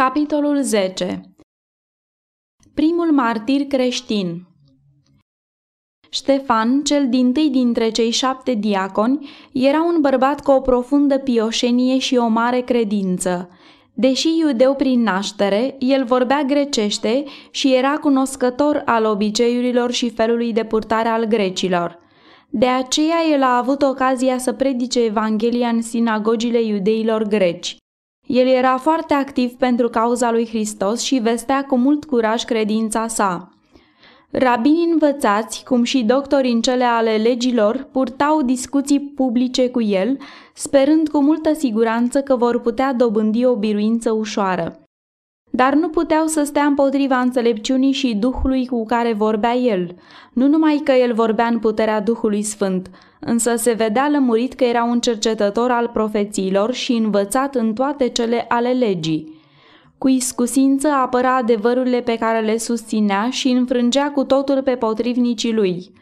Capitolul 10 Primul martir creștin Ștefan, cel din tâi dintre cei șapte diaconi, era un bărbat cu o profundă pioșenie și o mare credință. Deși iudeu prin naștere, el vorbea grecește și era cunoscător al obiceiurilor și felului de purtare al grecilor. De aceea el a avut ocazia să predice Evanghelia în sinagogile iudeilor greci. El era foarte activ pentru cauza lui Hristos și vestea cu mult curaj credința sa. Rabini învățați, cum și doctori în cele ale legilor, purtau discuții publice cu el, sperând cu multă siguranță că vor putea dobândi o biruință ușoară. Dar nu puteau să stea împotriva înțelepciunii și Duhului cu care vorbea el, nu numai că el vorbea în puterea Duhului Sfânt, însă se vedea lămurit că era un cercetător al profețiilor și învățat în toate cele ale legii. Cu iscusință apăra adevărurile pe care le susținea și înfrângea cu totul pe potrivnicii lui.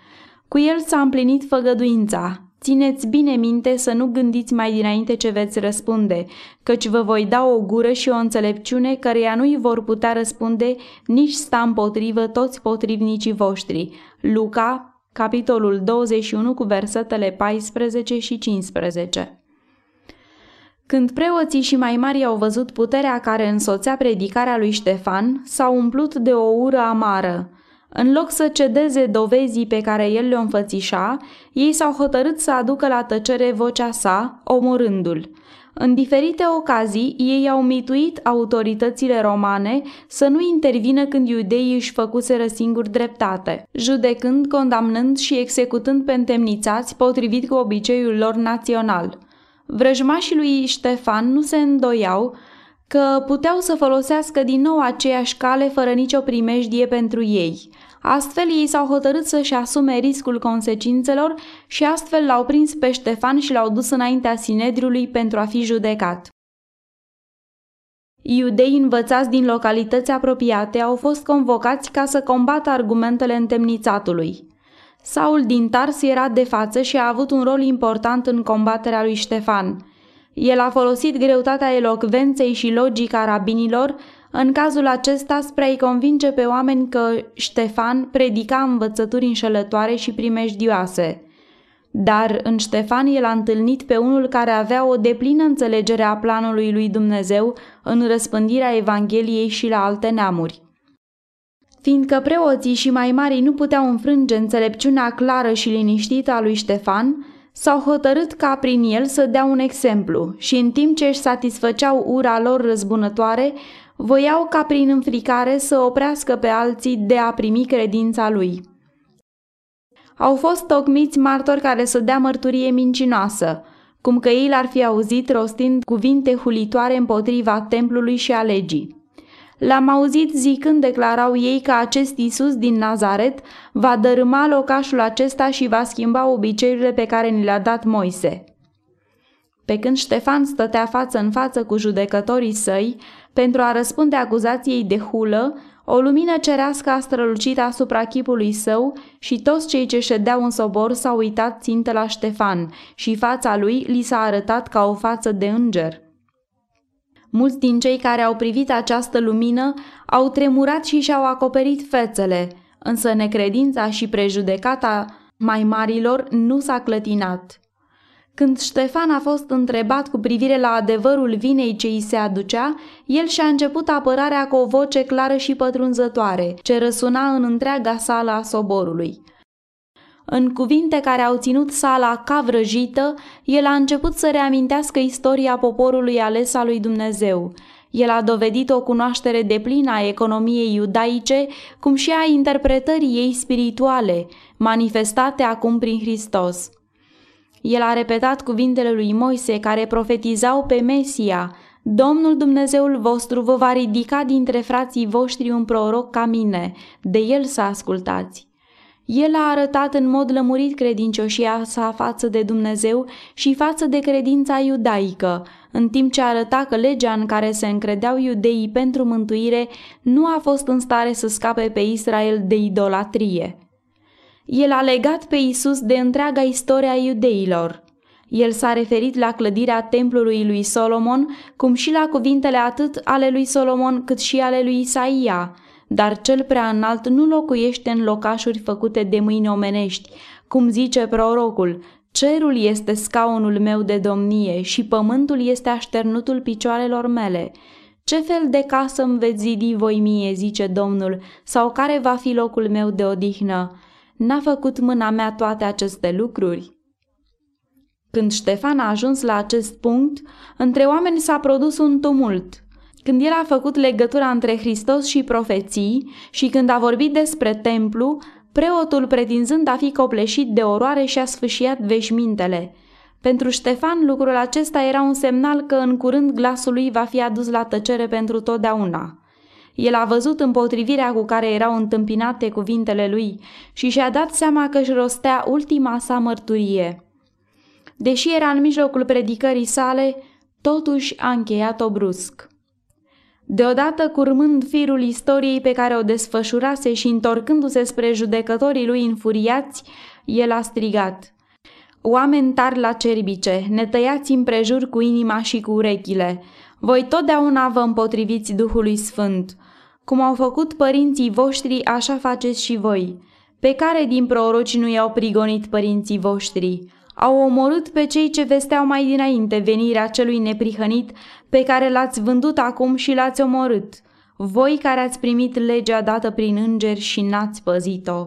Cu el s-a împlinit făgăduința. Țineți bine minte să nu gândiți mai dinainte ce veți răspunde, căci vă voi da o gură și o înțelepciune căreia nu-i vor putea răspunde nici sta împotrivă toți potrivnicii voștri. Luca, capitolul 21 cu versetele 14 și 15. Când preoții și mai mari au văzut puterea care însoțea predicarea lui Ștefan, s-au umplut de o ură amară. În loc să cedeze dovezii pe care el le înfățișa, ei s-au hotărât să aducă la tăcere vocea sa, omorându-l. În diferite ocazii, ei au mituit autoritățile romane să nu intervină când iudeii își făcuseră singuri dreptate, judecând, condamnând și executând pe întemnițați potrivit cu obiceiul lor național. Vrăjmașii lui Ștefan nu se îndoiau că puteau să folosească din nou aceeași cale fără nicio primejdie pentru ei. Astfel ei s-au hotărât să-și asume riscul consecințelor și astfel l-au prins pe Ștefan și l-au dus înaintea Sinedriului pentru a fi judecat. Iudei învățați din localități apropiate au fost convocați ca să combată argumentele întemnițatului. Saul din Tars era de față și a avut un rol important în combaterea lui Ștefan. El a folosit greutatea elocvenței și logica rabinilor, în cazul acesta spre a-i convinge pe oameni că Ștefan predica învățături înșelătoare și primejdioase. Dar în Ștefan el a întâlnit pe unul care avea o deplină înțelegere a planului lui Dumnezeu în răspândirea Evangheliei și la alte neamuri. Fiindcă preoții și mai mari nu puteau înfrânge înțelepciunea clară și liniștită a lui Ștefan, s-au hotărât ca prin el să dea un exemplu și în timp ce își satisfăceau ura lor răzbunătoare, voiau ca prin înfricare să oprească pe alții de a primi credința lui. Au fost tocmiți martori care să dea mărturie mincinoasă, cum că ei l-ar fi auzit rostind cuvinte hulitoare împotriva templului și a legii. L-am auzit zicând, declarau ei, că acest Isus din Nazaret va dărâma locașul acesta și va schimba obiceiurile pe care ni le-a dat Moise. Pe când Ștefan stătea față în față cu judecătorii săi pentru a răspunde acuzației de hulă, o lumină cerească a strălucit asupra chipului său și toți cei ce ședeau în sobor s-au uitat țintă la Ștefan și fața lui li s-a arătat ca o față de înger. Mulți din cei care au privit această lumină au tremurat și și-au acoperit fețele, însă necredința și prejudecata mai marilor nu s-a clătinat. Când Ștefan a fost întrebat cu privire la adevărul vinei ce îi se aducea, el și-a început apărarea cu o voce clară și pătrunzătoare, ce răsuna în întreaga sală a soborului. În cuvinte care au ținut sala ca vrăjită, el a început să reamintească istoria poporului ales al lui Dumnezeu. El a dovedit o cunoaștere deplină a economiei iudaice, cum și a interpretării ei spirituale, manifestate acum prin Hristos. El a repetat cuvintele lui Moise care profetizau pe Mesia, Domnul Dumnezeul vostru vă va ridica dintre frații voștri un proroc ca mine, de el să ascultați. El a arătat în mod lămurit credincioșia sa față de Dumnezeu și față de credința iudaică, în timp ce arăta că legea în care se încredeau iudeii pentru mântuire nu a fost în stare să scape pe Israel de idolatrie. El a legat pe Isus de întreaga istoria iudeilor. El s-a referit la clădirea templului lui Solomon, cum și la cuvintele atât ale lui Solomon cât și ale lui Isaia, dar cel prea înalt nu locuiește în locașuri făcute de mâini omenești, cum zice prorocul, cerul este scaunul meu de domnie și pământul este așternutul picioarelor mele. Ce fel de casă îmi veți zidi voi mie, zice Domnul, sau care va fi locul meu de odihnă? N-a făcut mâna mea toate aceste lucruri? Când Ștefan a ajuns la acest punct, între oameni s-a produs un tumult. Când el a făcut legătura între Hristos și profeții și când a vorbit despre templu, preotul pretinzând a fi copleșit de oroare și-a sfâșiat veșmintele. Pentru Ștefan lucrul acesta era un semnal că în curând glasul lui va fi adus la tăcere pentru totdeauna. El a văzut împotrivirea cu care erau întâmpinate cuvintele lui și și-a dat seama că își rostea ultima sa mărturie. Deși era în mijlocul predicării sale, totuși a încheiat-o brusc. Deodată, curmând firul istoriei pe care o desfășurase și întorcându-se spre judecătorii lui înfuriați, el a strigat. Oameni tari la cerbice, ne tăiați împrejur cu inima și cu urechile. Voi totdeauna vă împotriviți Duhului Sfânt. Cum au făcut părinții voștri, așa faceți și voi. Pe care din proroci nu i-au prigonit părinții voștri? Au omorât pe cei ce vesteau mai dinainte venirea celui neprihănit pe care l-ați vândut acum și l-ați omorât, voi care ați primit legea dată prin îngeri și n-ați păzit-o.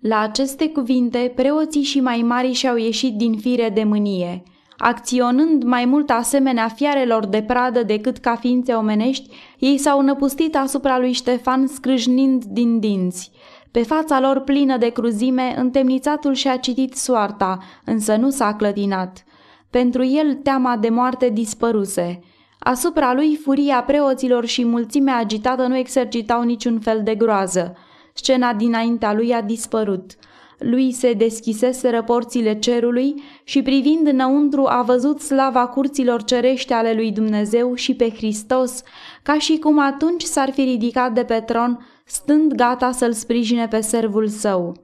La aceste cuvinte, preoții și mai mari și-au ieșit din fire de mânie. Acționând mai mult asemenea fiarelor de pradă decât ca ființe omenești, ei s-au năpustit asupra lui Ștefan scrâșnind din dinți – pe fața lor plină de cruzime, întemnițatul și-a citit soarta, însă nu s-a clătinat. Pentru el teama de moarte dispăruse. Asupra lui furia preoților și mulțimea agitată nu exercitau niciun fel de groază. Scena dinaintea lui a dispărut. Lui se deschiseseră porțile cerului și privind înăuntru a văzut slava curților cerești ale lui Dumnezeu și pe Hristos, ca și cum atunci s-ar fi ridicat de pe tron stând gata să-l sprijine pe servul său.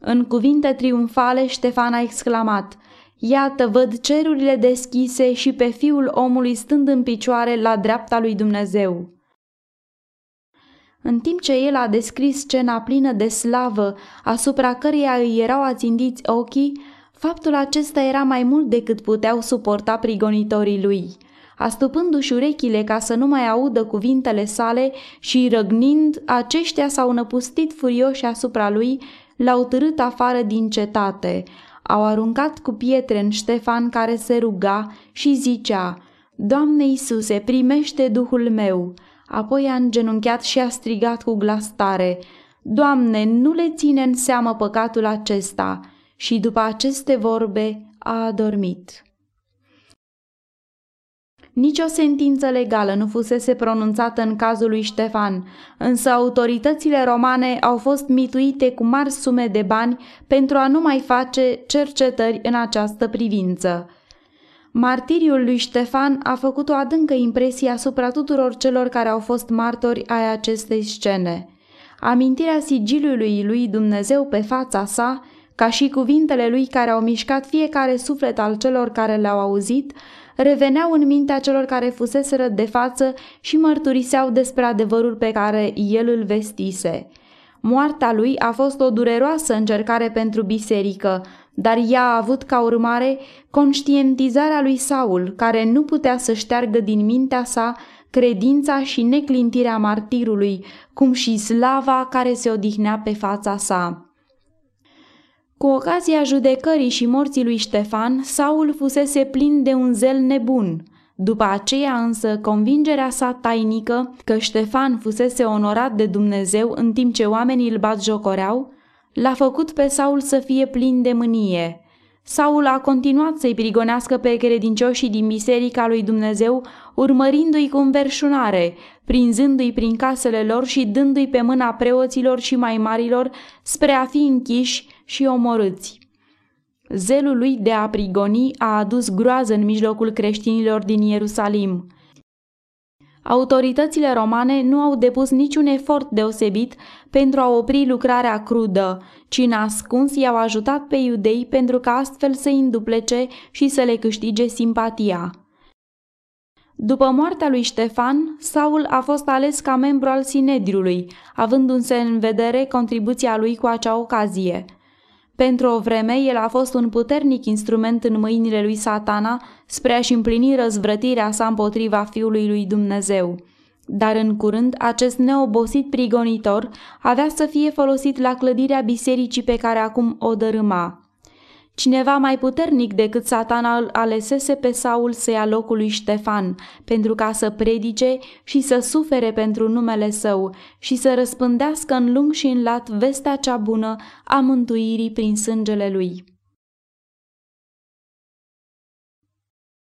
În cuvinte triumfale, Ștefan a exclamat, Iată, văd cerurile deschise și pe fiul omului stând în picioare la dreapta lui Dumnezeu. În timp ce el a descris scena plină de slavă asupra căreia îi erau ațindiți ochii, faptul acesta era mai mult decât puteau suporta prigonitorii lui – astupându-și urechile ca să nu mai audă cuvintele sale și răgnind, aceștia s-au năpustit furioși asupra lui, l-au târât afară din cetate, au aruncat cu pietre în Ștefan care se ruga și zicea, Doamne Iisuse, primește Duhul meu!" Apoi a îngenunchiat și a strigat cu glas tare, Doamne, nu le ține în seamă păcatul acesta!" Și după aceste vorbe a adormit. Nici o sentință legală nu fusese pronunțată în cazul lui Ștefan, însă autoritățile romane au fost mituite cu mari sume de bani pentru a nu mai face cercetări în această privință. Martiriul lui Ștefan a făcut o adâncă impresie asupra tuturor celor care au fost martori ai acestei scene. Amintirea sigiliului lui Dumnezeu pe fața sa, ca și cuvintele lui care au mișcat fiecare suflet al celor care le-au auzit, reveneau în mintea celor care fuseseră de față și mărturiseau despre adevărul pe care el îl vestise. Moartea lui a fost o dureroasă încercare pentru biserică, dar ea a avut ca urmare conștientizarea lui Saul, care nu putea să șteargă din mintea sa credința și neclintirea martirului, cum și slava care se odihnea pe fața sa. Cu ocazia judecării și morții lui Ștefan, Saul fusese plin de un zel nebun. După aceea însă convingerea sa tainică că Ștefan fusese onorat de Dumnezeu în timp ce oamenii îl batjocoreau, l-a făcut pe Saul să fie plin de mânie. Saul a continuat să-i prigonească pe credincioșii din biserica lui Dumnezeu, urmărindu-i cu înverșunare, prinzându-i prin casele lor și dându-i pe mâna preoților și mai marilor spre a fi închiși și omorâți. Zelul lui de a prigoni a adus groază în mijlocul creștinilor din Ierusalim. Autoritățile romane nu au depus niciun efort deosebit pentru a opri lucrarea crudă, ci în ascuns i-au ajutat pe iudei pentru ca astfel să-i înduplece și să le câștige simpatia. După moartea lui Ștefan, Saul a fost ales ca membru al Sinedriului, avându-se în vedere contribuția lui cu acea ocazie. Pentru o vreme, el a fost un puternic instrument în mâinile lui satana spre a-și împlini răzvrătirea sa împotriva Fiului lui Dumnezeu. Dar în curând, acest neobosit prigonitor avea să fie folosit la clădirea bisericii pe care acum o dărâma. Cineva mai puternic decât satana îl alesese pe Saul să ia locul lui Ștefan, pentru ca să predice și să sufere pentru numele său și să răspândească în lung și în lat vestea cea bună a mântuirii prin sângele lui.